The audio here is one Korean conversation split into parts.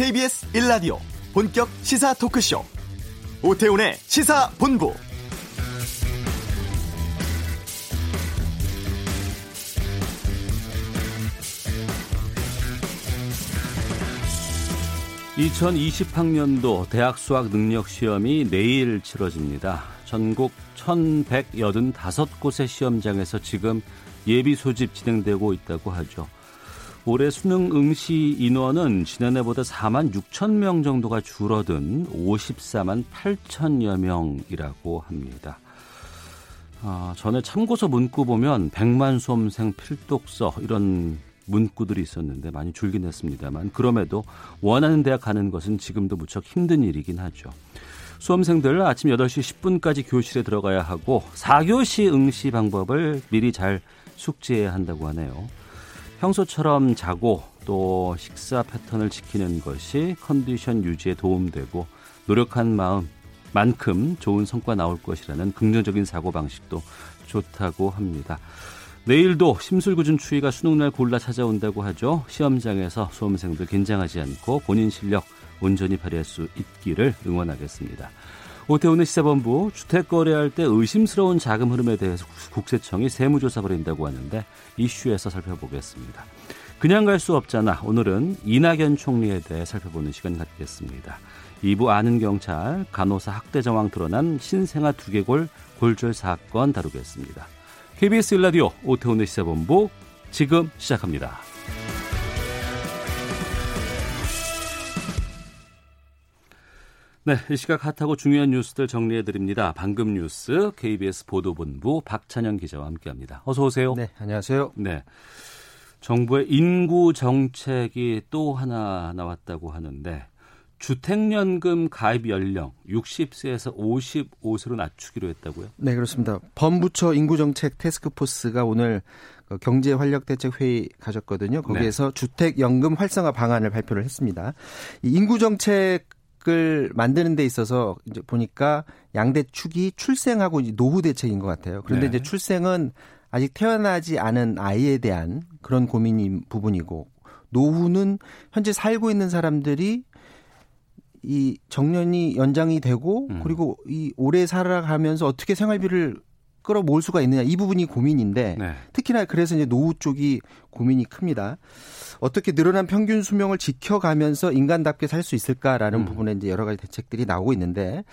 KBS 1라디오 본격 시사 토크쇼 오태훈의 시사본부 (2020학년도) 대학 수학 능력 시험이 내일 치러집니다. 전국 (1185곳의) 시험장에서 지금 예비 소집 진행되고 있다고 하죠. 올해 수능 응시 인원은 지난해보다 4만 6천 명 정도가 줄어든 54만 8천여 명이라고 합니다. 아, 전에 참고서 문구 보면 100만 수험생 필독서 이런 문구들이 있었는데 많이 줄긴 했습니다만 그럼에도 원하는 대학 가는 것은 지금도 무척 힘든 일이긴 하죠. 수험생들 아침 8시 10분까지 교실에 들어가야 하고 4교시 응시 방법을 미리 잘 숙지해야 한다고 하네요. 평소처럼 자고 또 식사 패턴을 지키는 것이 컨디션 유지에 도움되고 노력한 마음 만큼 좋은 성과 나올 것이라는 긍정적인 사고 방식도 좋다고 합니다. 내일도 심술궂은 추위가 수능날 골라 찾아온다고 하죠. 시험장에서 수험생들 긴장하지 않고 본인 실력 온전히 발휘할 수 있기를 응원하겠습니다. 오태훈의 시사본부 주택 거래할 때 의심스러운 자금 흐름에 대해서 국세청이 세무조사 벌인다고 하는데 이슈에서 살펴보겠습니다. 그냥 갈 수 없잖아. 오늘은 이낙연 총리에 대해 살펴보는 시간 갖겠습니다. 2부 아는 경찰 간호사 학대 정황 드러난 신생아 두개골 골절 사건 다루겠습니다. KBS 일라디오 오태훈의 시사본부 지금 시작합니다. 네, 이 시각 핫하고 중요한 뉴스들 정리해 드립니다. 방금 뉴스 KBS 보도본부 박찬영 기자와 함께합니다. 어서 오세요. 네, 안녕하세요. 네. 정부의 인구 정책이 또 하나 나왔다고 하는데 주택연금 가입 연령 60세에서 55세로 낮추기로 했다고요? 네, 그렇습니다. 범부처 인구정책 테스크포스가 오늘 그 경제활력대책회의 가졌거든요. 거기에서 네. 주택연금 활성화 방안을 발표를 했습니다. 이 인구정책 을 만드는 데 있어서 이제 보니까 양대 축이 출생하고 노후 대책인 것 같아요. 그런데 네. 이제 출생은 아직 태어나지 않은 아이에 대한 그런 고민인 부분이고 노후는 현재 살고 있는 사람들이 이 정년이 연장이 되고 음. 그리고 이 오래 살아가면서 어떻게 생활비를 끌어모을 수가 있느냐 이 부분이 고민인데 네. 특히나 그래서 이제 노후 쪽이 고민이 큽니다. 어떻게 늘어난 평균 수명을 지켜가면서 인간답게 살 수 있을까라는 음. 부분에 이제 여러 가지 대책들이 나오고 있는데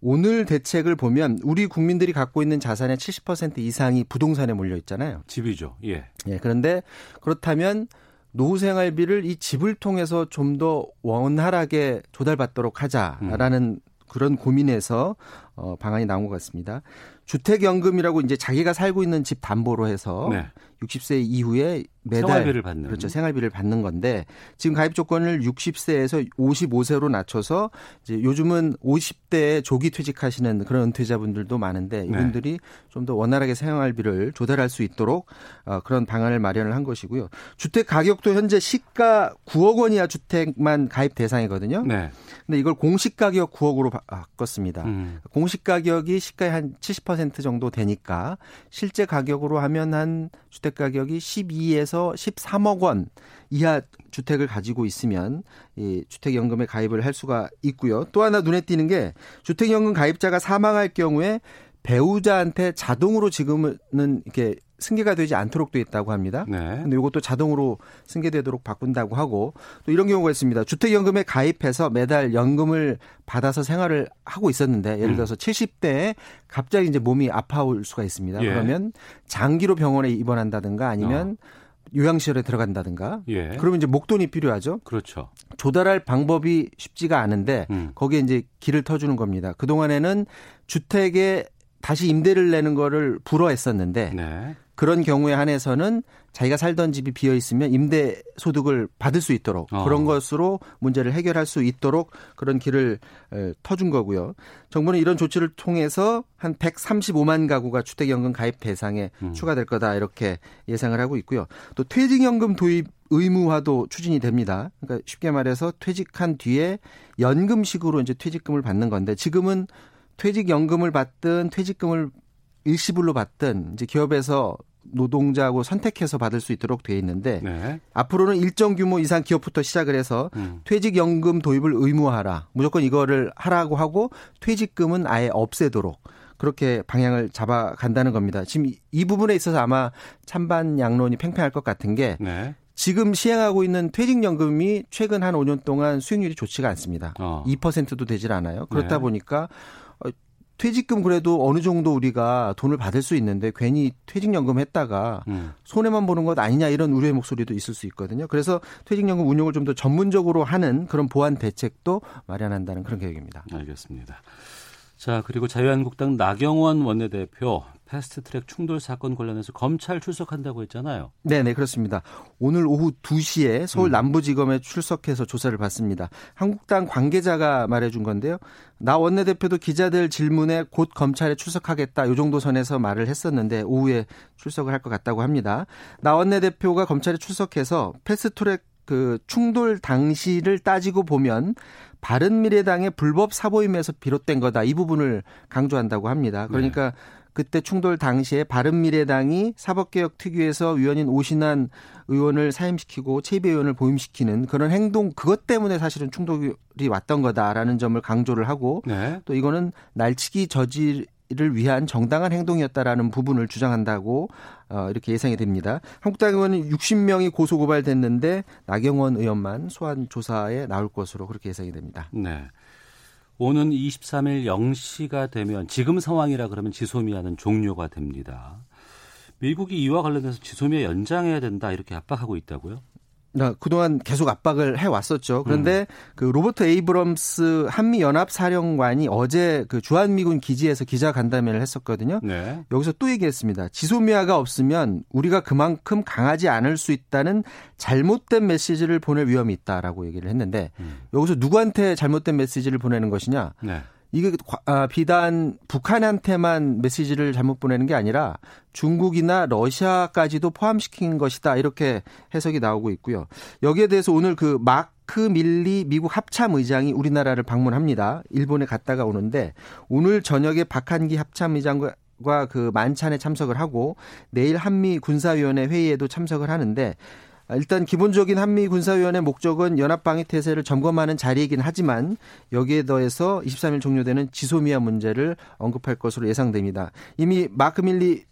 오늘 대책을 보면 우리 국민들이 갖고 있는 자산의 70% 이상이 부동산에 몰려 있잖아요. 집이죠. 예. 예. 그런데 그렇다면 노후 생활비를 이 집을 통해서 좀 더 원활하게 조달받도록 하자라는 음. 그런 고민에서 어 방안이 나온 것 같습니다. 주택연금이라고 이제 자기가 살고 있는 집 담보로 해서 네. 60세 이후에 매달 생활비를 받는 그렇죠 생활비를 받는 건데 지금 가입 조건을 60세에서 55세로 낮춰서 이제 요즘은 50대에 조기 퇴직하시는 그런 은퇴자분들도 많은데 네. 이분들이 네. 좀더 원활하게 생활비를 조달할 수 있도록 어, 그런 방안을 마련을 한 것이고요. 주택 가격도 현재 시가 9억 원이야 주택만 가입 대상이거든요. 네. 근데 이걸 공시 가격 9억으로 바꿨습니다. 음. 공시 가격이 시가의 한 70% 정도 되니까 실제 가격으로 하면 한 주택 가격이 12에서 13억 원 이하 주택을 가지고 있으면 이 주택 연금에 가입을 할 수가 있고요. 또 하나 눈에 띄는 게 주택 연금 가입자가 사망할 경우에 배우자한테 자동으로 지금은 이렇게 승계가 되지 않도록 돼 있다고 합니다. 네. 근데 이것도 자동으로 승계되도록 바꾼다고 하고 또 이런 경우가 있습니다. 주택연금에 가입해서 매달 연금을 받아서 생활을 하고 있었는데 예를 음. 들어서 음. 70대에 갑자기 이제 몸이 아파올 수가 있습니다. 예. 그러면 장기로 병원에 입원한다든가 아니면 어. 요양시설에 들어간다든가 예. 그러면 이제 목돈이 필요하죠. 그렇죠. 조달할 방법이 쉽지가 않은데 음. 거기에 이제 길을 터주는 겁니다. 그 동안에는 주택에 다시 임대를 내는 거를 불허했었는데 네. 그런 경우에 한해서는 자기가 살던 집이 비어 있으면 임대 소득을 받을 수 있도록 어. 그런 것으로 문제를 해결할 수 있도록 그런 길을 터준 거고요. 정부는 이런 조치를 통해서 한 135만 가구가 주택연금 가입 대상에 음. 추가될 거다 이렇게 예상을 하고 있고요. 또 퇴직연금 도입 의무화도 추진이 됩니다. 그러니까 쉽게 말해서 퇴직한 뒤에 연금식으로 이제 퇴직금을 받는 건데 지금은 퇴직연금을 받든 퇴직금을 일시불로 받든 이제 기업에서 노동자하고 선택해서 받을 수 있도록 돼 있는데 네. 앞으로는 일정 규모 이상 기업부터 시작을 해서 음. 퇴직연금 도입을 의무화하라. 무조건 이거를 하라고 하고 퇴직금은 아예 없애도록 그렇게 방향을 잡아 간다는 겁니다. 지금 이 부분에 있어서 아마 찬반 양론이 팽팽할 것 같은 게 네. 지금 시행하고 있는 퇴직연금이 최근 한 5년 동안 수익률이 좋지가 않습니다. 어. 2%도 되질 않아요. 그렇다 네. 보니까 어, 퇴직금 그래도 어느 정도 우리가 돈을 받을 수 있는데 괜히 퇴직연금 했다가 음. 손해만 보는 것 아니냐 이런 우려의 목소리도 있을 수 있거든요. 그래서 퇴직연금 운용을 좀 더 전문적으로 하는 그런 보완 대책도 마련한다는 그런 계획입니다. 알겠습니다. 자, 그리고 자유한국당 나경원 원내대표 패스트트랙 충돌 사건 관련해서 검찰 출석한다고 했잖아요. 네, 네, 그렇습니다. 오늘 오후 2시에 서울 음. 남부지검에 출석해서 조사를 받습니다. 한국당 관계자가 말해준 건데요. 나 원내대표도 기자들 질문에 곧 검찰에 출석하겠다. 요 정도 선에서 말을 했었는데 오후에 출석을 할 것 같다고 합니다. 나 원내대표가 검찰에 출석해서 패스트트랙 그 충돌 당시를 따지고 보면 바른미래당의 불법 사보임에서 비롯된 거다. 이 부분을 강조한다고 합니다. 그러니까 네. 그때 충돌 당시에 바른미래당이 사법개혁 특위에서 위원인 오신환 의원을 사임시키고 최배 의원을 보임시키는 그런 행동 그것 때문에 사실은 충돌이 왔던 거다라는 점을 강조를 하고 네. 또 이거는 날치기 저지 를 위한 정당한 행동이었다라는 부분을 주장한다고 어, 이렇게 예상이 됩니다. 한국당 의원은 60명이 고소 고발됐는데 나경원 의원만 소환 조사에 나올 것으로 그렇게 예상이 됩니다. 네. 오는 23일 0시가 되면 지금 상황이라 그러면 지소미아는 종료가 됩니다. 미국이 이와 관련해서 지소미아 연장해야 된다 이렇게 압박하고 있다고요? 그동안 계속 압박을 해 왔었죠. 그런데 음. 그 로버트 에이브럼스 한미 연합 사령관이 어제 그 주한 미군 기지에서 기자 간담회를 했었거든요. 네. 여기서 또 얘기했습니다. 지소미아가 없으면 우리가 그만큼 강하지 않을 수 있다는 잘못된 메시지를 보낼 위험이 있다라고 얘기를 했는데 음. 여기서 누구한테 잘못된 메시지를 보내는 것이냐? 네. 이게 아, 비단 북한한테만 메시지를 잘못 보내는 게 아니라 중국이나 러시아까지도 포함시킨 것이다 이렇게 해석이 나오고 있고요. 여기에 대해서 오늘 그 마크 밀리 미국 합참 의장이 우리나라를 방문합니다. 일본에 갔다가 오는데 오늘 저녁에 박한기 합참 의장과 그 만찬에 참석을 하고 내일 한미 군사위원회 회의에도 참석을 하는데 아, 일단 기본적인 한미 군사위원회 목적은 연합 방위 태세를 점검하는 자리이긴 하지만 여기에 더해서 23일 종료되는 지소미아 문제를 언급할 것으로 예상됩니다. 이미 마크 밀리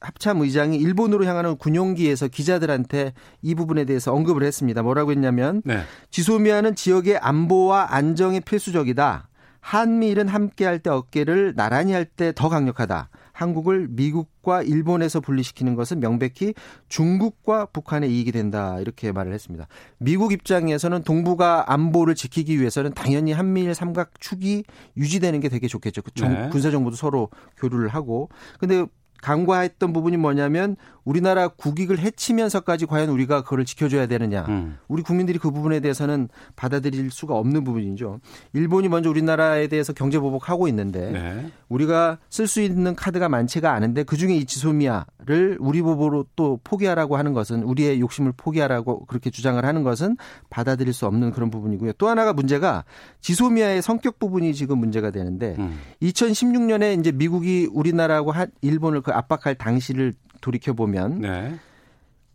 합참 의장이 일본으로 향하는 군용기에서 기자들한테 이 부분에 대해서 언급을 했습니다. 뭐라고 했냐면 네. 지소미아는 지역의 안보와 안정에 필수적이다. 한미일은 함께할 때 어깨를 나란히 할 때 더 강력하다. 한국을 미국과 일본에서 분리시키는 것은 명백히 중국과 북한의 이익이 된다 이렇게 말을 했습니다. 미국 입장에서는 동북아 안보를 지키기 위해서는 당연히 한미일 삼각축이 유지되는 게 되게 좋겠죠. 그 네. 군사 정보도 서로 교류를 하고 근데 간과했던 부분이 뭐냐면 우리나라 국익을 해치면서까지 과연 우리가 그거를 지켜줘야 되느냐. 음. 우리 국민들이 그 부분에 대해서는 받아들일 수가 없는 부분이죠. 일본이 먼저 우리나라에 대해서 경제 보복하고 있는데 네. 우리가 쓸 수 있는 카드가 많지가 않은데 그중에 이 지소미아를 우리 보복으로 또 포기하라고 하는 것은 우리의 욕심을 포기하라고 그렇게 주장을 하는 것은 받아들일 수 없는 그런 부분이고요. 또 하나가 문제가 지소미아의 성격 부분이 지금 문제가 되는데 음. 2016년에 이제 미국이 우리나라하고 일본을 그 압박할 당시를 돌이켜 보면 네.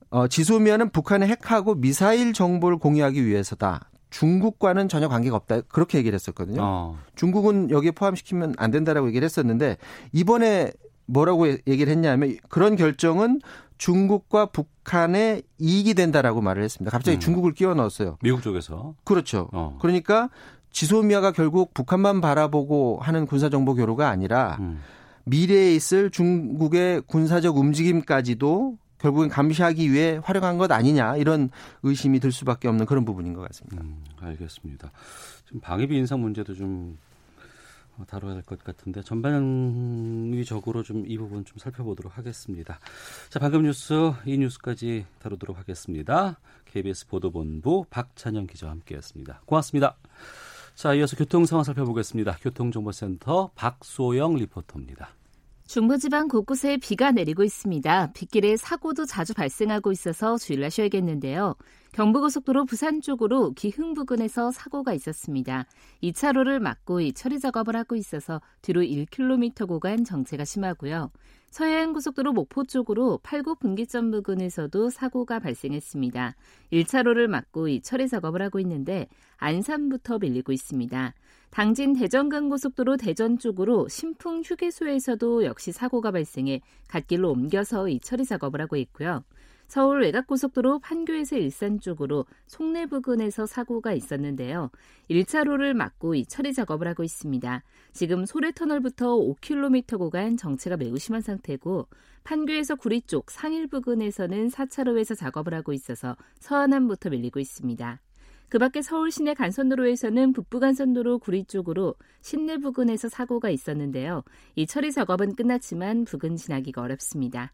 어, 지소미아는 북한의 핵하고 미사일 정보를 공유하기 위해서다. 중국과는 전혀 관계가 없다. 그렇게 얘기를 했었거든요. 어. 중국은 여기에 포함시키면 안 된다라고 얘기를 했었는데 이번에 뭐라고 얘기를 했냐면 그런 결정은 중국과 북한의 이익이 된다라고 말을 했습니다. 갑자기 음. 중국을 끼워 넣었어요. 미국 쪽에서. 그렇죠. 어. 그러니까 지소미아가 결국 북한만 바라보고 하는 군사정보 교류가 아니라 음. 미래에 있을 중국의 군사적 움직임까지도 결국엔 감시하기 위해 활용한 것 아니냐 이런 의심이 들 수밖에 없는 그런 부분인 것 같습니다. 음, 알겠습니다. 지금 방위비 인상 문제도 좀 다뤄야 될것 같은데 전반적으로 좀 이 부분 좀 살펴보도록 하겠습니다. 자, 방금 뉴스 이 뉴스까지 다루도록 하겠습니다. KBS 보도본부 박찬영 기자와 함께했습니다. 고맙습니다. 자, 이어서 교통 상황 살펴보겠습니다. 교통정보센터 박소영 리포터입니다. 중부지방 곳곳에 비가 내리고 있습니다. 빗길에 사고도 자주 발생하고 있어서 주의를 하셔야겠는데요. 경부고속도로 부산 쪽으로 기흥 부근에서 사고가 있었습니다. 2차로를 막고 이 처리 작업을 하고 있어서 뒤로 1km 구간 정체가 심하고요. 서해안 고속도로 목포 쪽으로 팔구 분기점 부근에서도 사고가 발생했습니다. 1차로를 막고 이 처리 작업을 하고 있는데 안산부터 밀리고 있습니다. 당진 대전간 고속도로 대전 쪽으로 신풍 휴게소에서도 역시 사고가 발생해 갓길로 옮겨서 이 처리 작업을 하고 있고요. 서울 외곽고속도로 판교에서 일산 쪽으로 송내 부근에서 사고가 있었는데요. 1차로를 막고 이 처리 작업을 하고 있습니다. 지금 소래터널부터 5km 구간 정체가 매우 심한 상태고 판교에서 구리 쪽 상일 부근에서는 4차로에서 작업을 하고 있어서 서안함부터 밀리고 있습니다. 그 밖에 서울 시내 간선도로에서는 북부간선도로 구리 쪽으로 신내 부근에서 사고가 있었는데요. 이 처리 작업은 끝났지만 부근 지나기가 어렵습니다.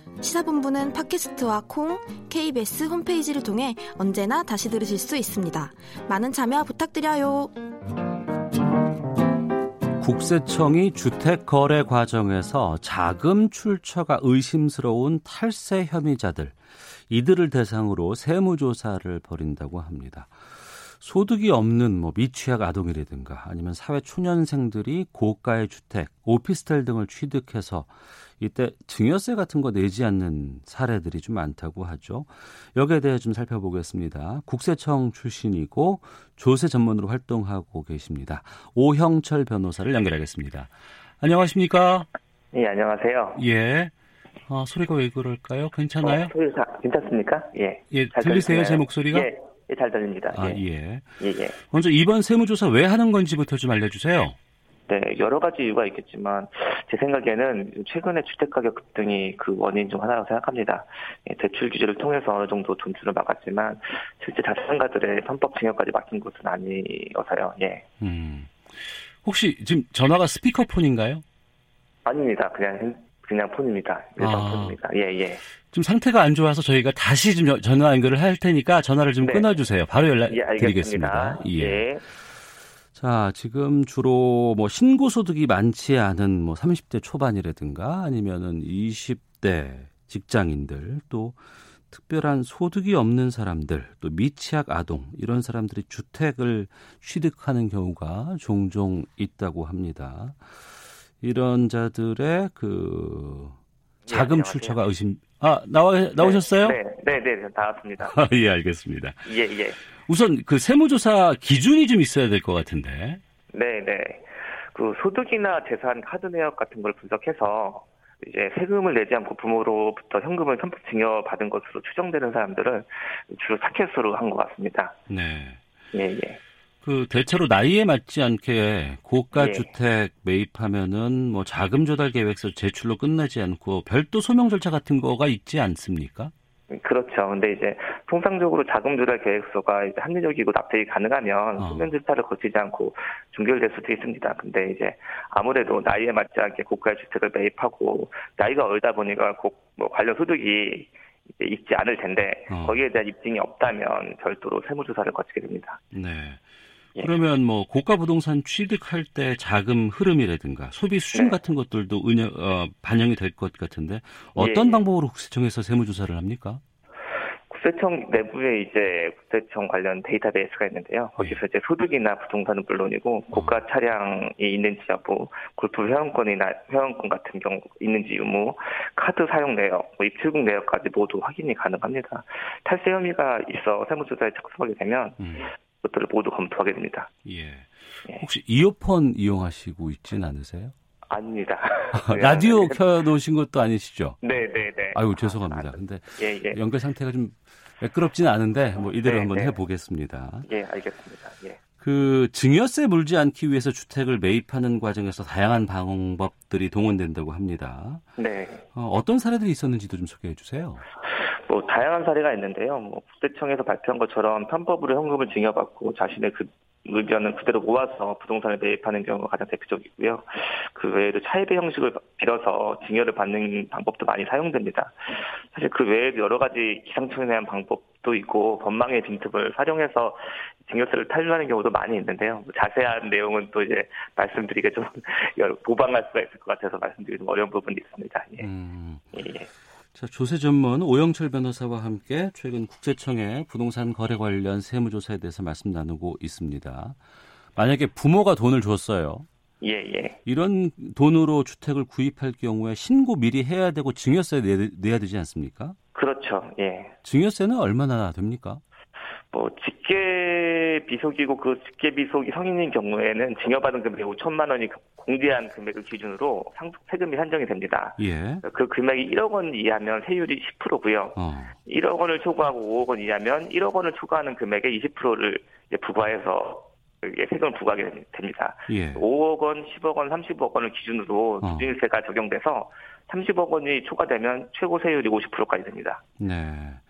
시사본부는 팟캐스트와 콩, KBS 홈페이지를 통해 언제나 다시 들으실 수 있습니다. 많은 참여 부탁드려요. 국세청이 주택 거래 과정에서 자금 출처가 의심스러운 탈세 혐의자들 이들을 대상으로 세무조사를 벌인다고 합니다. 소득이 없는 뭐 미취학 아동이라든가 아니면 사회 초년생들이 고가의 주택, 오피스텔 등을 취득해서 이때 증여세 같은 거 내지 않는 사례들이 좀 많다고 하죠. 여기에 대해 좀 살펴보겠습니다. 국세청 출신이고 조세 전문으로 활동하고 계십니다. 오형철 변호사를 연결하겠습니다. 안녕하십니까? 예, 안녕하세요. 예. 어, 소리가 왜 그럴까요? 괜찮아요? 어, 소리 다 괜찮습니까? 예. 예, 들리세요? 제 목소리가? 예. 예, 잘 들립니다. 아, 예. 예. 예, 예. 먼저 이번 세무조사 왜 하는 건지부터 좀 알려주세요. 네, 여러 가지 이유가 있겠지만 제 생각에는 최근에 주택가격 급등이 그 원인 중 하나라고 생각합니다. 예, 대출 규제를 통해서 어느 정도 돈줄을 막았지만 실제 자산가들의 편법 증여까지 맡긴 것은 아니어서요. 예. 음. 혹시 지금 전화가 스피커폰인가요? 아닙니다. 그냥 그냥 폰입니다. 일반 아. 폰입니다. 예, 예. 좀 상태가 안 좋아서 저희가 다시 좀 전화 연결을 할 테니까 전화를 좀 네. 끊어주세요. 바로 연락 예, 드리겠습니다. 예. 예. 자, 지금 주로 뭐 신고소득이 많지 않은 뭐 30대 초반이라든가 아니면은 20대 직장인들 또 특별한 소득이 없는 사람들 또 미취학 아동 이런 사람들이 주택을 취득하는 경우가 종종 있다고 합니다. 이런 자들의 그 자금 네, 출처가 의심 아 나와 나오셨어요? 네, 네, 네, 네 나왔습니다. 예, 알겠습니다. 예, 예. 우선 그 세무조사 기준이 좀 있어야 될 것 같은데. 네, 네. 그 소득이나 재산, 카드 내역 같은 걸 분석해서 이제 세금을 내지 않고 부모로부터 현금을 편법 증여 받은 것으로 추정되는 사람들은 주로 사켓으로 한 것 같습니다. 네. 예, 예. 그 대체로 나이에 맞지 않게 고가 예. 주택 매입하면은 뭐 자금 조달 계획서 제출로 끝나지 않고 별도 소명 절차 같은 거가 있지 않습니까? 그렇죠. 근데 이제 통상적으로 자금 조달 계획서가 이제 합리적이고 납득이 가능하면 어. 소명 절차를 거치지 않고 종결될 수도 있습니다. 근데 이제 아무래도 나이에 맞지 않게 고가 주택을 매입하고 나이가 어리다 보니까 꼭뭐 관련 소득이 있지 않을 텐데 어. 거기에 대한 입증이 없다면 별도로 세무조사를 거치게 됩니다. 네. 예. 그러면 뭐 고가 부동산 취득할 때 자금 흐름이라든가 소비 수준 네. 같은 것들도 은여, 어, 반영이 될 것 같은데 어떤 예. 방법으로 국세청에서 세무조사를 합니까? 국세청 내부에 이제 국세청 관련 데이터베이스가 있는데요. 거기서 이제 소득이나 부동산은 물론이고 고가 어. 차량이 있는지 여부, 골프 회원권이나 회원권 같은 경우 있는지 유무, 카드 사용 내역, 뭐 입출국 내역까지 모두 확인이 가능합니다. 탈세 혐의가 있어 세무조사에 착수하게 되면 음. 것들을 모두 검토하게 됩니다. 예. 예. 혹시 이어폰 이용하시고 있진 않으세요? 아닙니다. 라디오 켜놓으신 것도 아니시죠? 네, 네, 네. 아유 죄송합니다. 근데 예, 예. 연결 상태가 좀 매끄럽지는 않은데 뭐 이대로 네, 한번 네. 해보겠습니다. 예, 알겠습니다. 예. 그 증여세 물지 않기 위해서 주택을 매입하는 과정에서 다양한 방법들이 동원된다고 합니다. 네. 어, 떤 사례들이 있었는지도 좀 소개해 주세요. 뭐 다양한 사례가 있는데요. 뭐 국세청에서 발표한 것처럼 편법으로 현금을 증여받고 자신의 그 의견을 그대로 모아서 부동산을 매입하는 경우가 가장 대표적이고요. 그 외에도 차입의 형식을 빌어서 증여를 받는 방법도 많이 사용됩니다. 사실 그 외에도 여러 가지 기상천외한 방법도 있고 법망의 빈틈을 활용해서 증여세를 탈루하는 경우도 많이 있는데요. 뭐 자세한 내용은 또 이제 말씀드리기가 좀 보방할 수가 있을 것 같아서 말씀드리기 좀 어려운 부분이 있습니다. 예. 음. 예. 예. 자, 조세 전문 오영철 변호사와 함께 최근 국세청의 부동산 거래 관련 세무조사에 대해서 말씀 나누고 있습니다. 만약에 부모가 돈을 줬어요. 예, 예. 이런 돈으로 주택을 구입할 경우에 신고 미리 해야 되고 증여세 내, 내야 되지 않습니까? 그렇죠. 예. 증여세는 얼마나 됩니까? 뭐 직계 비속이고 그 직계 비속이 성인인 경우에는 증여받은 금액 5천만 원이 공제한 금액을 기준으로 상속 세금이 산정이 됩니다. 예. 그 금액이 1억 원 이하면 세율이 10%고요. 어. 1억 원을 초과하고 5억 원 이하면 1억 원을 초과하는 금액의 20%를 부과해서 세금을 부과하게 됩니다. 예. 5억 원, 10억 원, 30억 원을 기준으로 어. 주인세가 적용돼서 30억 원이 초과되면 최고 세율이 50%까지 됩니다. 네.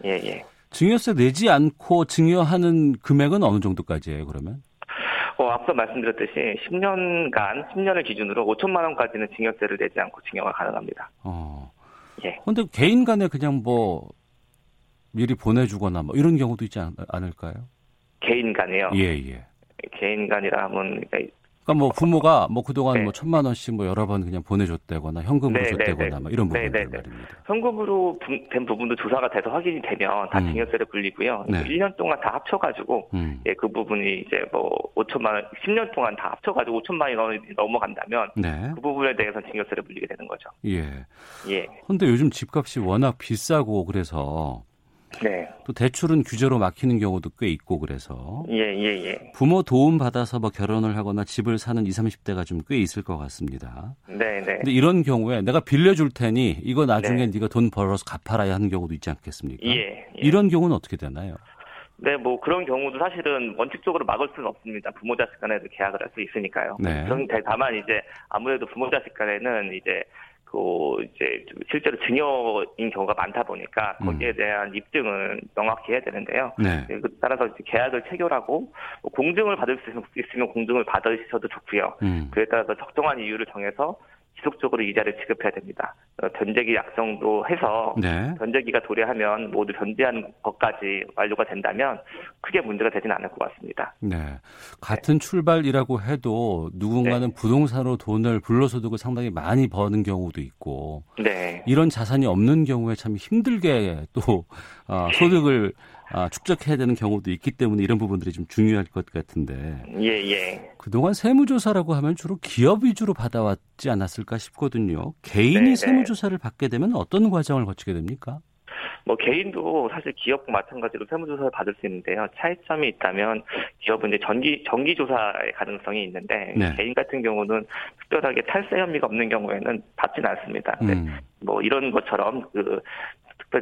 예, 예. 증여세 내지 않고 증여하는 금액은 어느 정도까지예요, 그러면? 어, 앞서 말씀드렸듯이 10년간 10년을 기준으로 5천만 원까지는 증여세를 내지 않고 증여가 가능합니다. 어. 예. 근데 개인 간에 그냥 뭐 미리 보내주거나 뭐 이런 경우도 있지 않, 을까요 개인 간에요. 예, 예. 개인 간이라 하면 그러니까 그러니까 뭐 부모가 뭐 그동안 네. 뭐 천만 원씩 뭐 여러 번 그냥 보내줬다거나 현금으로 네, 네 줬다거나 네, 뭐 이런 부분들 네, 네, 말입니다. 현금으로 된 부분도 조사가 돼서 확인이 되면 다 음. 증여세를 불리고요. 네. 1년 동안 다 합쳐가지고 음. 예, 그 부분이 이제 뭐 5천만 원, 10년 동안 다 합쳐가지고 5천만 원이 넘어간다면 네. 그 부분에 대해서 증여세를 불리게 되는 거죠. 예. 예. 근데 요즘 집값이 워낙 비싸고 그래서 네. 또 대출은 규제로 막히는 경우도 꽤 있고 그래서 예, 예, 예. 부모 도움 받아서 뭐 결혼을 하거나 집을 사는 20, 30대가 좀 꽤 있을 것 같습니다. 네, 네. 근데 이런 경우에 내가 빌려 줄 테니 이거 나중에 네. 가 돈 벌어서 갚아라야 하는 경우도 있지 않겠습니까? 예, 예. 이런 경우는 어떻게 되나요? 네, 뭐 그런 경우도 사실은 원칙적으로 막을 수는 없습니다. 부모 자식 간에도 계약을 할 수 있으니까요. 네. 그런데 다만 이제 아무래도 부모 자식 간에는 이제 그 이제 실제로 증여인 경우가 많다 보니까 음. 거기에 대한 입증은 명확히 해야 되는데요. 네. 그 따라서 계약을 체결하고 뭐 공증을 받을 수 있으면 공증을 받으셔도 좋고요. 음. 그에 따라서 적정한 이유를 정해서 지속적으로 이자를 지급해야 됩니다. 어, 변제기 약정도 해서 네. 변제기가 도래하면 모두 변제하는 것까지 완료가 된다면 크게 문제가 되지는 않을 것 같습니다. 네. 같은 네. 출발이라고 해도 누군가는 네. 부동산으로 돈을 불로소득을 상당히 많이 버는 경우도 있고 네. 이런 자산이 없는 경우에 참 힘들게 또 어, 소득을 아, 축적해야 되는 경우도 있기 때문에 이런 부분들이 좀 중요할 것 같은데. 예, 예. 그동안 세무조사라고 하면 주로 기업 위주로 받아왔지 않았을까 싶거든요. 개인이 네네. 네. 세무조사를 받게 되면 어떤 과정을 거치게 됩니까? 뭐 개인도 사실 기업과 마찬가지로 세무조사를 받을 수 있는데요. 차이점이 있다면 기업은 이제 전기 전기 조사의 가능성이 있는데 네. 개인 같은 경우는 특별하게 탈세 혐의가 없는 경우에는 받지는 않습니다. 음. 뭐 이런 것처럼 그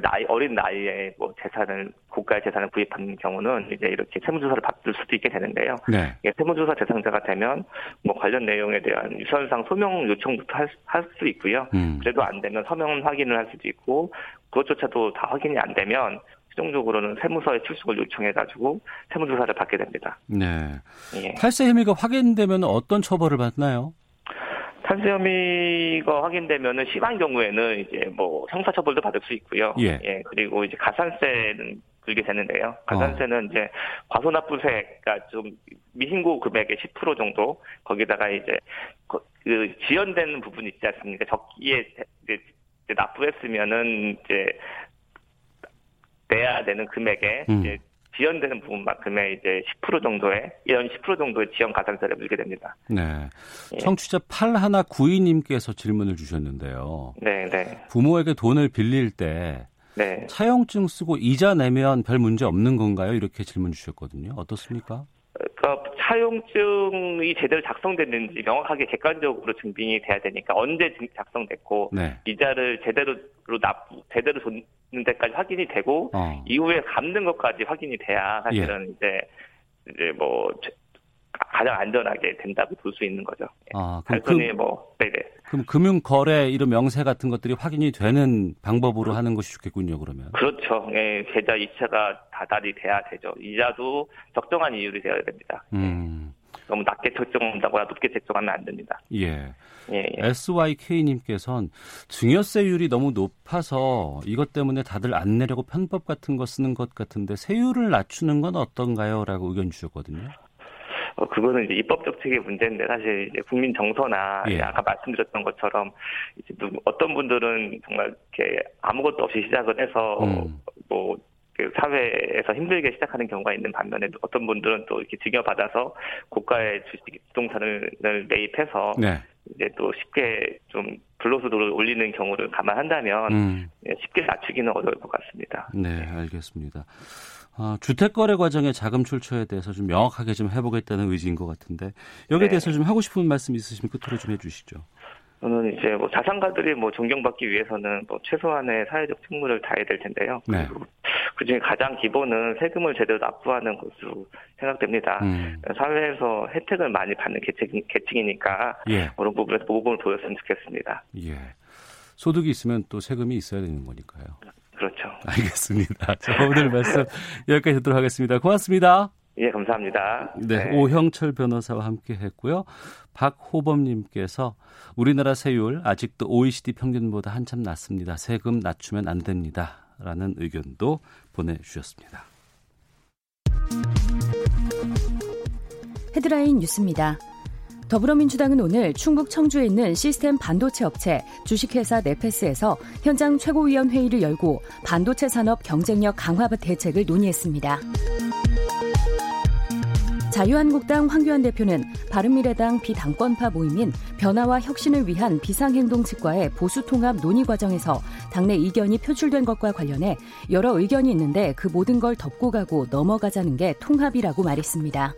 나이 어린 나이에 뭐 재산을 고가의 재산을 구입하는 경우는 이제 이렇게 세무조사를 받을 수도 있게 되는데요. 네. 예, 세무조사 대상자가 되면 뭐 관련 내용에 대한 유선상 소명 요청부터 할수 있고요. 음. 그래도 안 되면 서면 확인을 할 수도 있고 그것조차도 다 확인이 안 되면 최종적으로는 세무서에 출석을 요청해가지고 세무조사를 받게 됩니다. 네. 예. 탈세 혐의가 확인되면 어떤 처벌을 받나요? 탈세 혐의가 확인되면은 심한 경우에는 이제 뭐 형사처벌도 받을 수 있고요. 예. 예 그리고 이제 가산세는 불게 되는데요. 가산세는 어. 이제 과소납부세가 좀 미신고 금액의 10% 정도 거기다가 이제 그 지연되는 부분이 있지 않습니까? 적기에 이제 납부했으면은 이제 내야 되는 금액에 음. 이제 지연되는 부분만큼의 이제 10% 정도의 이런 10% 정도의 지연 가산세를 물게 됩니다. 네. 예. 청취자 8192님께서 질문을 주셨는데요. 네, 네. 부모에게 돈을 빌릴 때 네. 차용증 쓰고 이자 내면 별 문제 없는 건가요? 이렇게 질문 주셨거든요. 어떻습니까? 그러니까 차용증이 제대로 작성됐는지 명확하게 객관적으로 증빙이 돼야 되니까 언제 작성됐고 네. 이자를 제대로 납부 제대로 줬는 데까지 확인이 되고 어. 이후에 갚는 것까지 확인이 돼야 사실은 예. 이제 이제 뭐 가장 안전하게 된다고 볼 수 있는 거죠. 예. 아, 그럼 그, 뭐, 네네. 그럼 금융 거래 이런 명세 같은 것들이 확인이 되는 방법으로 하는 것이 좋겠군요. 그러면. 그렇죠. 예, 계좌 이체가 다달이 돼야 되죠. 이자도 적정한 이율이 되어야 됩니다. 예. 음. 너무 낮게 책정한다거나 높게 책정하면 안 됩니다. 예. 예, 예. SYK님께서는 증여세율이 너무 높아서 이것 때문에 다들 안 내려고 편법 같은 거 쓰는 것 같은데 세율을 낮추는 건 어떤가요? 라고 의견 주셨거든요. 어, 그거는 이제 입법 정책의 문제인데 사실 이제 국민 정서나 예. 아까 말씀드렸던 것처럼 이제 어떤 분들은 정말 이렇게 아무것도 없이 시작을 해서 음. 뭐. 그 사회에서 힘들게 시작하는 경우가 있는 반면에 어떤 분들은 또 이렇게 증여받아서 고가의 주식 부동산을 매입해서 네. 이제 또 쉽게 좀 불로소득을 올리는 경우를 감안한다면 음. 예, 쉽게 낮추기는 어려울 것 같습니다. 네, 알겠습니다. 어, 주택 거래 과정의 자금 출처에 대해서 좀 명확하게 좀 해보겠다는 의지인 것 같은데 여기에 네. 대해서 좀 하고 싶은 말씀 있으시면 끝으로 좀 해주시죠. 저는 이제 뭐 자산가들이 뭐 존경받기 위해서는 뭐 최소한의 사회적 책무를 다해야 될 텐데요. 네. 그중에 가장 기본은 세금을 제대로 납부하는 것으로 생각됩니다. 음. 사회에서 혜택을 많이 받는 계층, 계층이니까 예. 그런 부분에서 모범을 보였으면 좋겠습니다. 예. 소득이 있으면 또 세금이 있어야 되는 거니까요. 그렇죠. 알겠습니다. 자, 오늘 말씀 여기까지 듣도록 하겠습니다. 고맙습니다. 예, 감사합니다. 네, 네. 오형철 변호사와 함께 했고요. 박호범님께서 우리나라 세율 아직도 OECD 평균보다 한참 낮습니다. 세금 낮추면 안 됩니다. 라는 의견도 보내주셨습니다. 헤드라인 뉴스입니다. 더불어민주당은 오늘 충북 청주에 있는 시스템 반도체 업체 주식회사 네페스에서 현장 최고위원회의를 열고 반도체 산업 경쟁력 강화 대책을 논의했습니다. 자유한국당 황교안 대표는 바른미래당 비당권파 모임인 변화와 혁신을 위한 비상행동 측과의 보수통합 논의 과정에서 당내 이견이 표출된 것과 관련해 여러 의견이 있는데 그 모든 걸 덮고 가고 넘어가자는 게 통합이라고 말했습니다.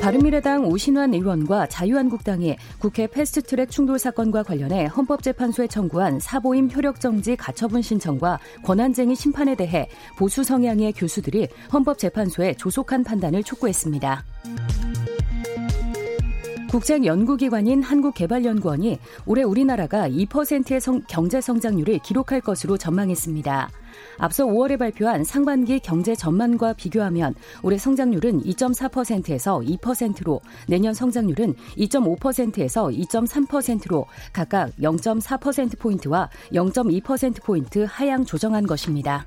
바른미래당 오신환 의원과 자유한국당이 국회 패스트트랙 충돌 사건과 관련해 헌법재판소에 청구한 사보임 효력정지 가처분 신청과 권한쟁의 심판에 대해 보수 성향의 교수들이 헌법재판소에 조속한 판단을 촉구했습니다. 국책연구기관인 한국개발연구원이 올해 우리나라가 2%의 성, 경제 성장률을 기록할 것으로 전망했습니다. 앞서 5월에 발표한 상반기 경제 전망과 비교하면 올해 성장률은 2.4%에서 2%로 내년 성장률은 2.5%에서 2.3%로 각각 0.4%포인트와 0.2%포인트 하향 조정한 것입니다.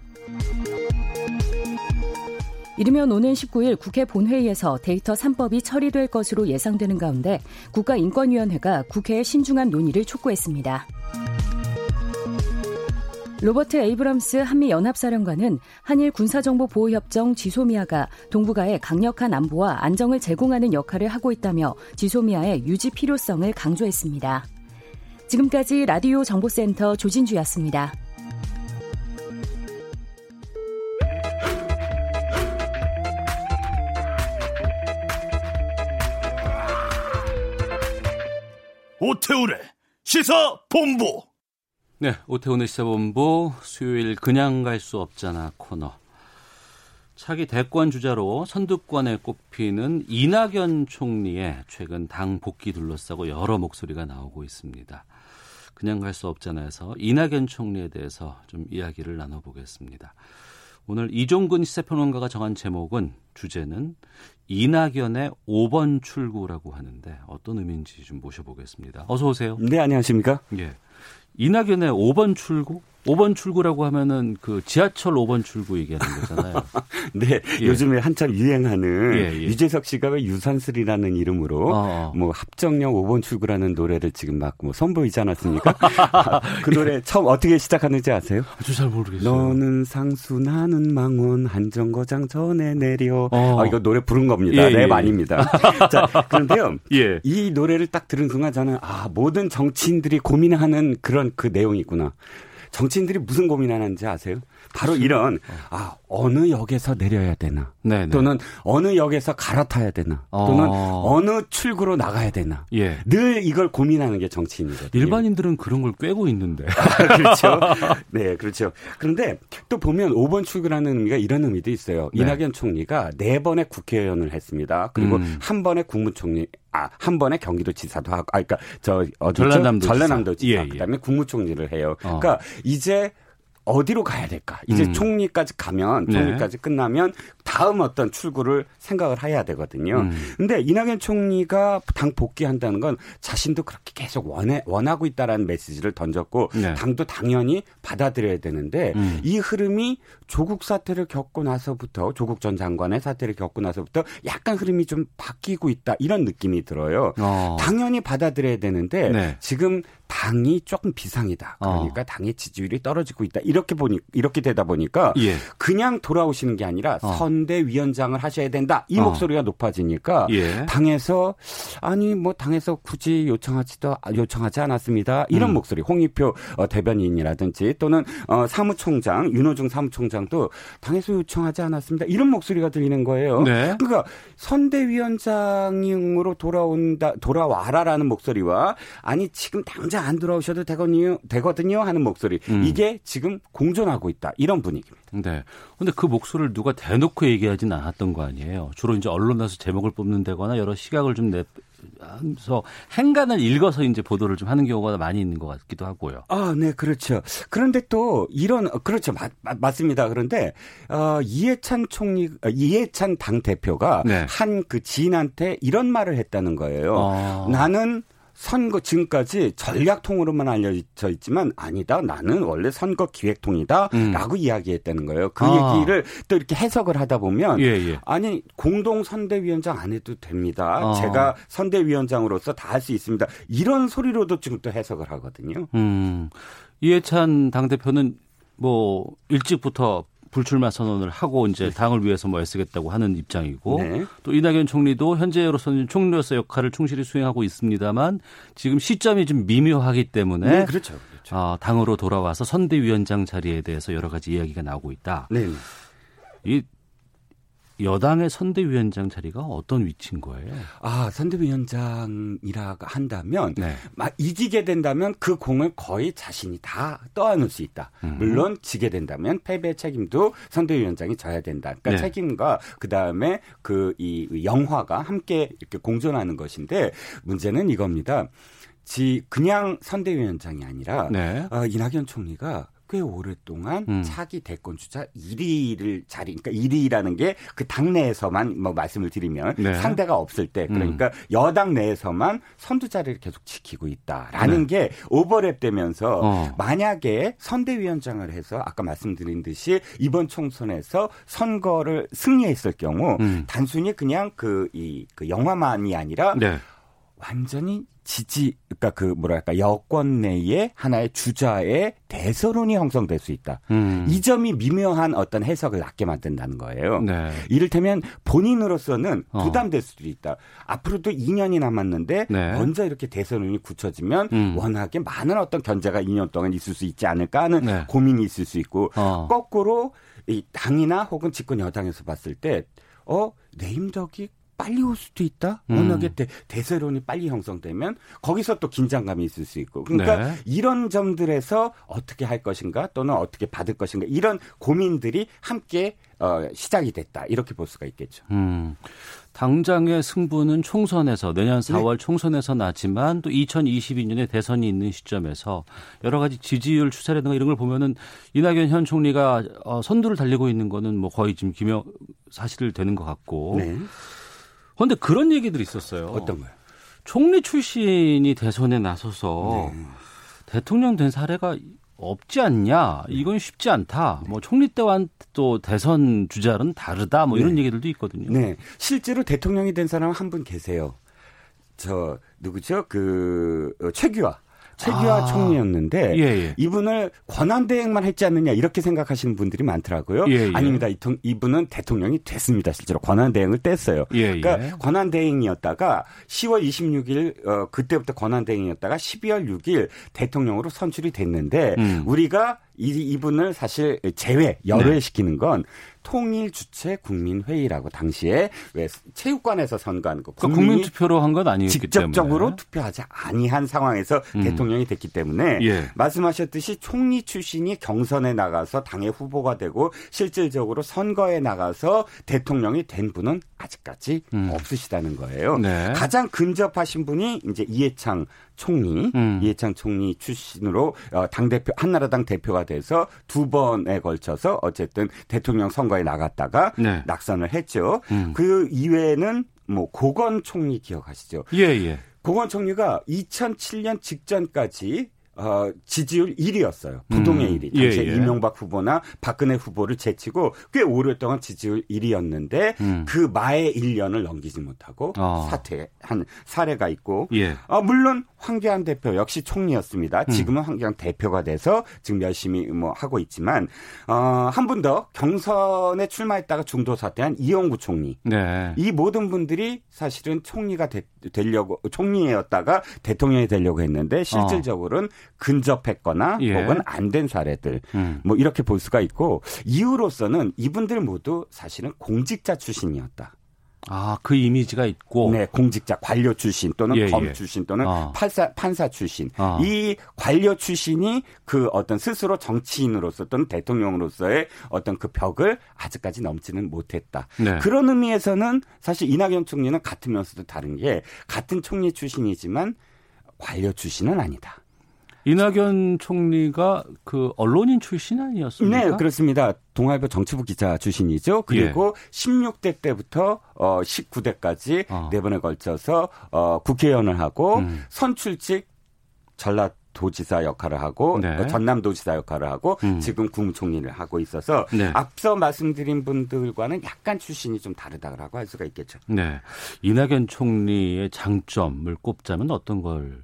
이르면 오는 19일 국회 본회의에서 데이터 3법이 처리될 것으로 예상되는 가운데 국가인권위원회가 국회의 신중한 논의를 촉구했습니다. 로버트 에이브럼스 한미 연합사령관은 한일 군사정보보호협정 지소미아가 동북아의 강력한 안보와 안정을 제공하는 역할을 하고 있다며 지소미아의 유지 필요성을 강조했습니다. 지금까지 라디오 정보센터 조진주였습니다. 오태우래 시사 본부 네, 오태훈의 시사본부 수요일 그냥 갈 수 없잖아 코너. 차기 대권 주자로 선두권에 꼽히는 이낙연 총리의 최근 당 복귀 둘러싸고 여러 목소리가 나오고 있습니다. 그냥 갈 수 없잖아에서 이낙연 총리에 대해서 좀 이야기를 나눠보겠습니다. 오늘 이종근 시사평론가가 정한 제목은 주제는 이낙연의 5번 출구라고 하는데 어떤 의미인지 좀 모셔보겠습니다. 어서 오세요. 네, 안녕하십니까? 예. 이낙연의 5번 출구? 5번 출구라고 하면은 그 지하철 5번 출구 얘기하는 거잖아요. 네, 예. 요즘에 한참 유행하는 예, 예. 유재석 씨가 왜 유산슬이라는 이름으로 어. 뭐 합정역 5번 출구라는 노래를 지금 막 뭐 선보이지 않았습니까? 그 노래 처음 어떻게 시작하는지 아세요? 아주 잘 모르겠어요. 너는 상수 나는 망원 한정거장 전에 내려. 어. 아, 이거 노래 부른 겁니다. 예, 네, 예. 아닙니다. 자, 그런데요. 예. 이 노래를 딱 들은 순간 저는 아, 모든 정치인들이 고민하는 그런 그 내용이 있구나. 정치인들이 무슨 고민하는지 아세요? 바로 이런 아 어느 역에서 내려야 되나 네네. 또는 어느 역에서 갈아타야 되나 또는 어. 어느 출구로 나가야 되나 예. 늘 이걸 고민하는 게 정치인이거든요. 일반인들은 그런 걸 꿰고 있는데 그렇죠. 네 그렇죠. 그런데 또 보면 5번 출구라는 의미가 이런 의미도 있어요. 네. 이낙연 총리가 네 번의 국회의원을 했습니다. 그리고 음. 한 번의 국무총리 아, 한 번에 경기도지사도 하고, 아, 그니까, 저, 어디죠? 전라남도, 전라남도 지사. 예, 예. 그 다음에 국무총리를 해요. 어. 그러니까, 이제 어디로 가야 될까? 이제 음. 총리까지 가면 네. 총리까지 네. 끝나면 다음 어떤 출구를 생각을 해야 되거든요. 음. 근데 이낙연 총리가 당 복귀한다는 건 자신도 그렇게 계속 원해 원하고 있다라는 메시지를 던졌고 네. 당도 당연히 받아들여야 되는데 음. 이 흐름이 조국 사태를 겪고 나서부터 조국 전 장관의 사태를 겪고 나서부터 약간 흐름이 좀 바뀌고 있다 이런 느낌이 들어요. 어. 당연히 받아들여야 되는데 네. 지금 당이 조금 비상이다. 그러니까 어. 당의 지지율이 떨어지고 있다. 이렇게 보니 이렇게 되다 보니까 예. 그냥 돌아오시는 게 아니라 어. 선대위원장을 하셔야 된다. 이 어. 목소리가 높아지니까 예. 당에서 아니 뭐 당에서 굳이 요청하지도 요청하지 않았습니다. 이런 음. 목소리 홍익표 어, 대변인이라든지 또는 어, 사무총장 윤호중 사무총장도 당에서 요청하지 않았습니다. 이런 목소리가 들리는 거예요. 네. 그러니까 선대위원장으로 돌아온다 돌아와라라는 목소리와 아니 지금 당장 안 돌아오셔도 되거든요, 되거든요 하는 목소리. 음. 이게 지금 공존하고 있다. 이런 분위기입니다. 네. 근데 그 목소리를 누가 대놓고 얘기하진 않았던 거 아니에요. 주로 이제 언론에서 제목을 뽑는다거나 여러 시각을 좀 내, 하면서 행간을 읽어서 이제 보도를 좀 하는 경우가 많이 있는 것 같기도 하고요. 아, 네, 그렇죠. 그런데 또 이런 그렇죠, 맞, 맞습니다. 그런데 어, 이해찬 총리, 어, 이해찬 당 대표가 네. 한그 지인한테 이런 말을 했다는 거예요. 어. 나는 선거 지금까지 전략통으로만 알려져 있지만 아니다. 나는 원래 선거 기획통이다라고 음. 이야기했다는 거예요. 그 아. 얘기를 또 이렇게 해석을 하다 보면 예, 예. 아니 공동 선대위원장 안 해도 됩니다. 아. 제가 선대위원장으로서 다 할 수 있습니다. 이런 소리로도 지금 또 해석을 하거든요. 음. 이해찬 당 대표는 뭐 일찍부터 불출마 선언을 하고 이제 네. 당을 위해서 뭐 애쓰겠다고 하는 입장이고 네. 또 이낙연 총리도 현재로서는 총리로서 역할을 충실히 수행하고 있습니다만 지금 시점이 좀 미묘하기 때문에 네, 그렇죠. 그렇죠. 어, 당으로 돌아와서 선대위원장 자리에 대해서 여러 가지 이야기가 나오고 있다. 네. 이 여당의 선대위원장 자리가 어떤 위치인 거예요? 아, 선대위원장이라 한다면 네. 막 이기게 된다면 그 공을 거의 자신이 다 떠안을 수 있다. 음. 물론 지게 된다면 패배 책임도 선대위원장이 져야 된다. 그러니까 네. 책임과 그다음에 그 이 영화가 함께 이렇게 공존하는 것인데 문제는 이겁니다. 지 그냥 선대위원장이 아니라 네. 어, 이낙연 총리가 꽤 오랫동안 음. 차기 대권 주자 1위를 자리, 그러니까 1위라는 게 그 당내에서만 뭐 말씀을 드리면 네. 상대가 없을 때 그러니까 음. 여당 내에서만 선두 자리를 계속 지키고 있다라는 네. 게 오버랩 되면서 어. 만약에 선대위원장을 해서 아까 말씀드린 듯이 이번 총선에서 선거를 승리했을 경우 음. 단순히 그냥 그 이그 그 영화만이 아니라 네. 완전히 지지, 그러니까 그 뭐랄까 여권 내에 하나의 주자의 대서론이 형성될 수 있다. 음. 이 점이 미묘한 어떤 해석을 낳게 만든다는 거예요. 네. 이를테면 본인으로서는 어. 부담될 수도 있다. 앞으로도 2년이 남았는데 네. 먼저 이렇게 대서론이 굳혀지면 음. 워낙에 많은 어떤 견제가 2년 동안 있을 수 있지 않을까 하는 네. 고민이 있을 수 있고 어. 거꾸로 이 당이나 혹은 집권 여당에서 봤을 때 어, 내 임덕이 빨리 올 수도 있다. 음. 워낙에 대, 대세론이 빨리 형성되면 거기서 또 긴장감이 있을 수 있고. 그러니까 네. 이런 점들에서 어떻게 할 것인가 또는 어떻게 받을 것인가 이런 고민들이 함께 어, 시작이 됐다. 이렇게 볼 수가 있겠죠. 음. 당장의 승부는 총선에서 내년 4월 네. 총선에서 나지만 또 2022년에 대선이 있는 시점에서 여러 가지 지지율 추세라든가 이런 걸 보면은 이낙연 현 총리가 어, 선두를 달리고 있는 거는 뭐 거의 지금 기명 사실 되는 것 같고. 네. 그런데 그런 얘기들이 있었어요. 어떤 거요? 총리 출신이 대선에 나서서 네. 대통령 된 사례가 없지 않냐? 이건 쉽지 않다. 뭐 총리 때와는 또 대선 주자는 다르다. 뭐 이런 네. 얘기들도 있거든요. 네. 실제로 대통령이 된 사람 한 분 계세요. 저 누구죠? 그 어, 최규화. 최규하 아. 총리였는데 예, 예. 이분을 권한 대행만 했지 않느냐 이렇게 생각하시는 분들이 많더라고요. 예, 예. 아닙니다. 이분은 대통령이 됐습니다. 실제로 권한 대행을 뗐어요. 예, 그러니까 예. 권한 대행이었다가 10월 26일 어, 그때부터 권한 대행이었다가 12월 6일 대통령으로 선출이 됐는데 음. 우리가 이, 이분을 사실 제외, 열외시키는 건 통일 주체 국민회의라고 당시에 왜 체육관에서 선거한 거 그러니까 국민 투표로 한 건 아니었기 직접적으로 때문에. 투표하지 아니한 상황에서 음. 대통령이 됐기 때문에 예. 말씀하셨듯이 총리 출신이 경선에 나가서 당의 후보가 되고 실질적으로 선거에 나가서 대통령이 된 분은 아직까지 음. 없으시다는 거예요. 네. 가장 근접하신 분이 이제 이해창 총리, 음. 이해창 총리 출신으로 어, 당 대표 한나라당 대표가 돼서 두 번에 걸쳐서 어쨌든 대통령 선거에 나갔다가 네. 낙선을 했죠. 음. 그 이외에는 뭐 고건 총리 기억하시죠? 예, 예. 고건 총리가 2007년 직전까지 어, 지지율 1위였어요. 부동의 음. 1위. 당시에 예, 예. 이명박 후보나 박근혜 후보를 제치고 꽤 오랫동안 지지율 1위였는데 음. 그 마의 1년을 넘기지 못하고 어. 사퇴한 사례가 있고 예. 어, 물론 황교안 대표 역시 총리였습니다. 음. 지금은 음. 황교안 대표가 돼서 지금 열심히 뭐 하고 있지만 어, 한 분 더 경선에 출마했다가 중도 사퇴한 이영구 총리. 네. 이 모든 분들이 사실은 총리가 되, 려고 총리였다가 대통령이 되려고 했는데 실질적으로는 어. 근접했거나 예. 혹은 안 된 사례들 음. 뭐 이렇게 볼 수가 있고 이유로서는 이분들 모두 사실은 공직자 출신이었다. 아, 그 이미지가 있고. 네, 공직자, 관료 출신 또는 예, 검 예. 출신 또는 어. 판사, 판사 출신. 어. 이 관료 출신이 그 어떤 스스로 정치인으로서 또는 대통령으로서의 어떤 그 벽을 아직까지 넘지는 못했다. 네. 그런 의미에서는 사실 이낙연 총리는 같으면서도 다른 게 같은 총리 출신이지만 관료 출신은 아니다. 이낙연 총리가 그 언론인 출신 아니었습니까? 네, 그렇습니다. 동아일보 정치부 기자 출신이죠. 그리고 예. 16대 때부터 어 19대까지 어. 네 번에 걸쳐서 어 국회의원을 하고 음. 선출직 전라 도지사 역할을 하고 네. 전남도지사 역할을 하고 음. 지금 국무총리를 하고 있어서 네. 앞서 말씀드린 분들과는 약간 출신이 좀 다르다고 할 수가 있겠죠. 네, 이낙연 총리의 장점을 꼽자면 어떤 걸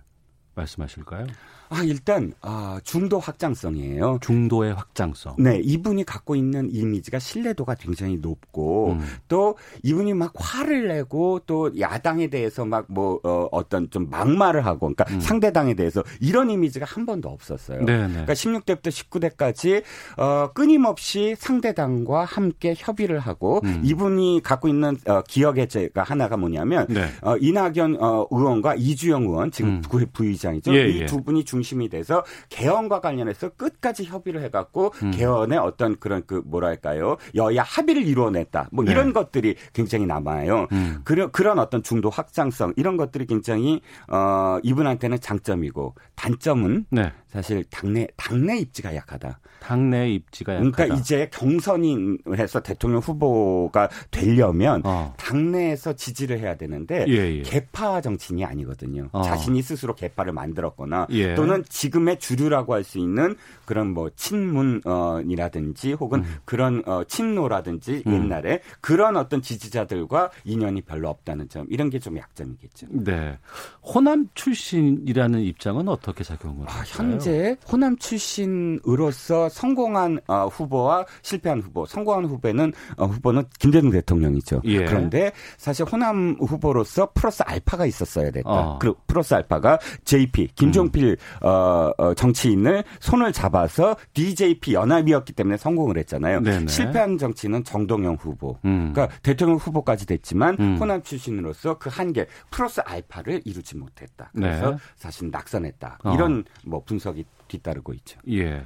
말씀하실까요? 아, 일단 아, 중도 확장성이에요. 중도의 확장성. 네, 이분이 갖고 있는 이미지가 신뢰도가 굉장히 높고 음. 또 이분이 막 화를 내고 또 야당에 대해서 막 뭐 어, 어떤 좀 막말을 하고 그러니까 음. 상대당에 대해서 이런 이미지가 한 번도 없었어요. 네네. 네. 그러니까 16대부터 19대까지 어, 끊임없이 상대당과 함께 협의를 하고 음. 이분이 갖고 있는 어, 기억의 제가 하나가 뭐냐면 네. 어, 이낙연 어, 의원과 이주영 의원 지금 음. 부의장이죠. 예, 이두 예. 분이 중 심이 돼서 개헌과 관련해서 끝까지 협의를 해갖고 음. 개헌의 어떤 그런 그 뭐랄까요 여야 합의를 이루어냈다. 뭐 네. 이런 것들이 굉장히 남아요. 음. 그런 그런 어떤 중도 확장성 이런 것들이 굉장히 어 이분한테는 장점이고 단점은 네. 사실 당내 당내 입지가 약하다. 당내 입지가 약하다. 그러니까 이제 경선인 해서 대통령 후보가 되려면 어. 당내에서 지지를 해야 되는데 예, 예. 개파 정치인이 아니거든요. 어. 자신이 스스로 개파를 만들었거나 예. 또는 지금의 주류라고 할 수 있는 그런 뭐 친문이라든지 혹은 음. 그런 어 친노라든지 음. 옛날에 그런 어떤 지지자들과 인연이 별로 없다는 점 이런 게 좀 약점이겠죠. 네. 호남 출신이라는 입장은 어떻게 작용을 아, 현재 호남 출신으로서 성공한 어, 후보와 실패한 후보, 성공한 후보는 어, 후보는 김대중 대통령이죠. 예. 그런데 사실 호남 후보로서 플러스 알파가 있었어야 됐다. 어. 그 플러스 알파가 JP 김종필 음. 어, 어, 정치인을 손을 잡아서 DJP 연합이었기 때문에 성공을 했잖아요. 네네. 실패한 정치는 정동영 후보. 음. 그러니까 대통령 후보까지 됐지만 음. 호남 출신으로서 그 한계 플러스 알파를 이루지 못했다. 그래서 네. 사실 낙선했다. 어. 이런 뭐 분석이 뒤따르고 있죠. 예.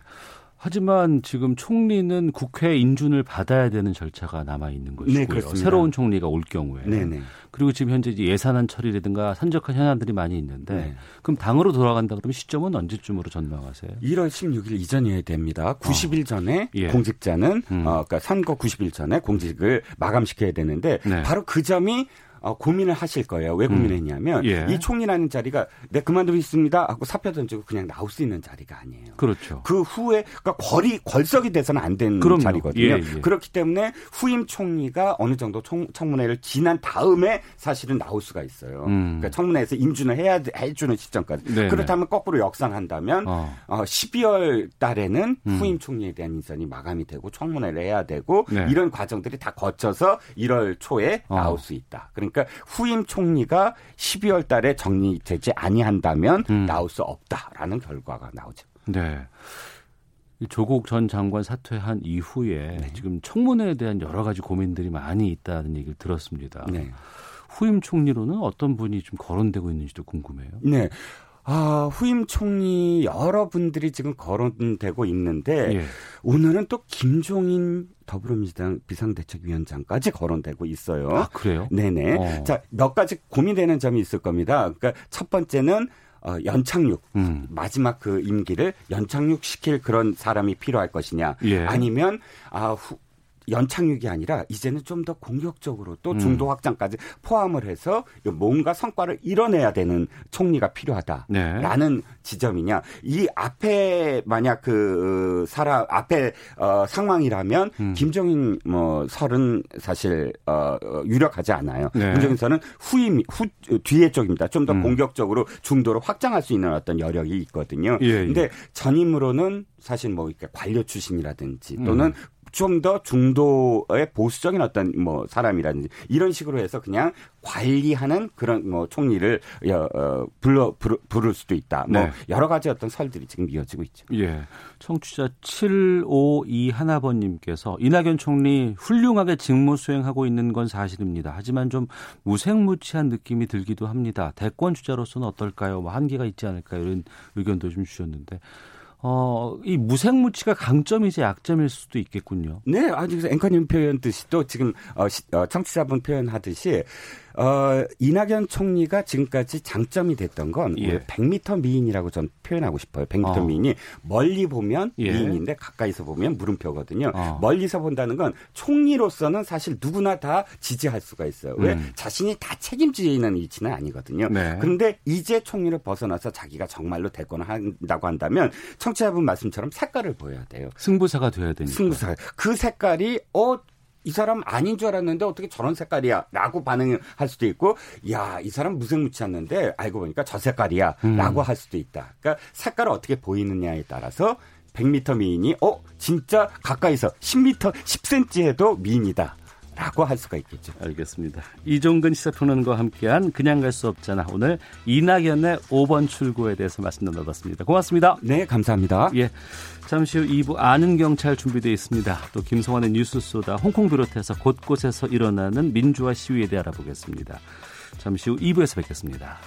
하지만 지금 총리는 국회 인준을 받아야 되는 절차가 남아 있는 것이고요. 네, 새로운 총리가 올 경우에. 네네. 그리고 지금 현재 예산안 처리라든가 산적한 현안들이 많이 있는데 네. 그럼 당으로 돌아간다 그러면 시점은 언제쯤으로 전망하세요? 1월 16일 이전이어야 됩니다. 90일 어. 전에 예. 공직자는 음. 어, 그러니까 선거 90일 전에 공직을 마감시켜야 되는데 네. 바로 그 점이 어, 고민을 하실 거예요. 왜 고민했냐면 음. 예. 이 총리라는 자리가 내 네, 그만두겠습니다 하고 사표 던지고 그냥 나올 수 있는 자리가 아니에요. 그렇죠. 그 후에 그러니까 거리 걸석이 돼서는 안 되는 자리거든요. 예, 예. 그렇기 때문에 후임 총리가 어느 정도 총, 청문회를 지난 다음에 사실은 나올 수가 있어요. 음. 그러니까 청문회에서 인준을 해야 해주는 시점까지. 네네. 그렇다면 거꾸로 역산한다면 어. 어 12월 달에는 음. 후임 총리에 대한 인선이 마감이 되고 청문회를 해야 되고 네. 이런 과정들이 다 거쳐서 1월 초에 어. 나올 수 있다. 그러니까 그러니까 후임 총리가 12월 달에 정리되지 아니한다면 음. 나올 수 없다라는 결과가 나오죠. 네. 조국 전 장관 사퇴한 이후에 네. 지금 청문회에 대한 여러 가지 고민들이 많이 있다는 얘기를 들었습니다. 네. 후임 총리로는 어떤 분이 좀 거론되고 있는지도 궁금해요. 네. 아, 후임 총리 여러분들이 지금 거론되고 있는데 예. 오늘은 또 김종인 더불어민주당 비상대책위원장까지 거론되고 있어요. 아, 그래요? 네네. 어. 자, 몇 가지 고민되는 점이 있을 겁니다. 그러니까 첫 번째는 어, 연착륙 음. 마지막 그 임기를 연착륙 시킬 그런 사람이 필요할 것이냐 예. 아니면 아 후, 연착륙이 아니라 이제는 좀 더 공격적으로 또 음. 중도 확장까지 포함을 해서 뭔가 성과를 이뤄내야 되는 총리가 필요하다라는 네. 지점이냐 이 앞에 만약 그 사람 앞에 어 상황이라면 음. 김정인 뭐 설은 사실 어 유력하지 않아요. 네. 김정인 설은 후임 후 뒤에 쪽입니다. 좀더 음. 공격적으로 중도로 확장할 수 있는 어떤 여력이 있거든요. 예, 예. 근데 전임으로는 사실 뭐 이렇게 관료 출신이라든지 또는 음. 좀 더 중도의 보수적인 어떤 뭐 사람이라든지 이런 식으로 해서 그냥 관리하는 그런 뭐 총리를 어, 불러 부를 수도 있다. 뭐 네. 여러 가지 어떤 설들이 지금 이어지고 있죠. 예. 청취자 752 하나번님께서 이낙연 총리 훌륭하게 직무 수행하고 있는 건 사실입니다. 하지만 좀 무색무취한 느낌이 들기도 합니다. 대권 주자로서는 어떨까요? 뭐 한계가 있지 않을까요? 이런 의견도 좀 주셨는데 어, 이 무색무취가 강점이지 약점일 수도 있겠군요. 네, 아주 앵커님 표현 듯이 또 지금 어, 어 청취자분 표현하듯이 어, 이낙연 총리가 지금까지 장점이 됐던 건 예. 100m 미인이라고 전 표현하고 싶어요. 100m 어. 미인이 멀리 보면 예. 미인인데 가까이서 보면 물음표거든요. 어. 멀리서 본다는 건 총리로서는 사실 누구나 다 지지할 수가 있어요. 왜? 음. 자신이 다 책임지는 위치는 아니거든요. 네. 그런데 이제 총리를 벗어나서 자기가 정말로 대권을 한다고 한다면 청취자분 말씀처럼 색깔을 보여야 돼요. 승부사가 돼야 되니까. 승부사. 그 색깔이 어 이 사람 아닌 줄 알았는데 어떻게 저런 색깔이야? 라고 반응할 수도 있고, 야, 이 사람 무색무취했는데 알고 보니까 저 색깔이야. 음. 라고 할 수도 있다. 그러니까 색깔을 어떻게 보이느냐에 따라서 100m 미인이, 어, 진짜 가까이서 10m, 10cm 해도 미인이다. 라고 할 수가 있겠죠. 알겠습니다. 이종근 시사평론가와 함께한 그냥 갈 수 없잖아. 오늘 이낙연의 5번 출구에 대해서 말씀 나눠봤습니다. 고맙습니다. 네, 감사합니다. 예. 잠시 후 2부 아는 경찰 준비되어 있습니다. 또 김성환의 뉴스 쏘다 홍콩 비롯해서 곳곳에서 일어나는 민주화 시위에 대해 알아보겠습니다. 잠시 후 2부에서 뵙겠습니다.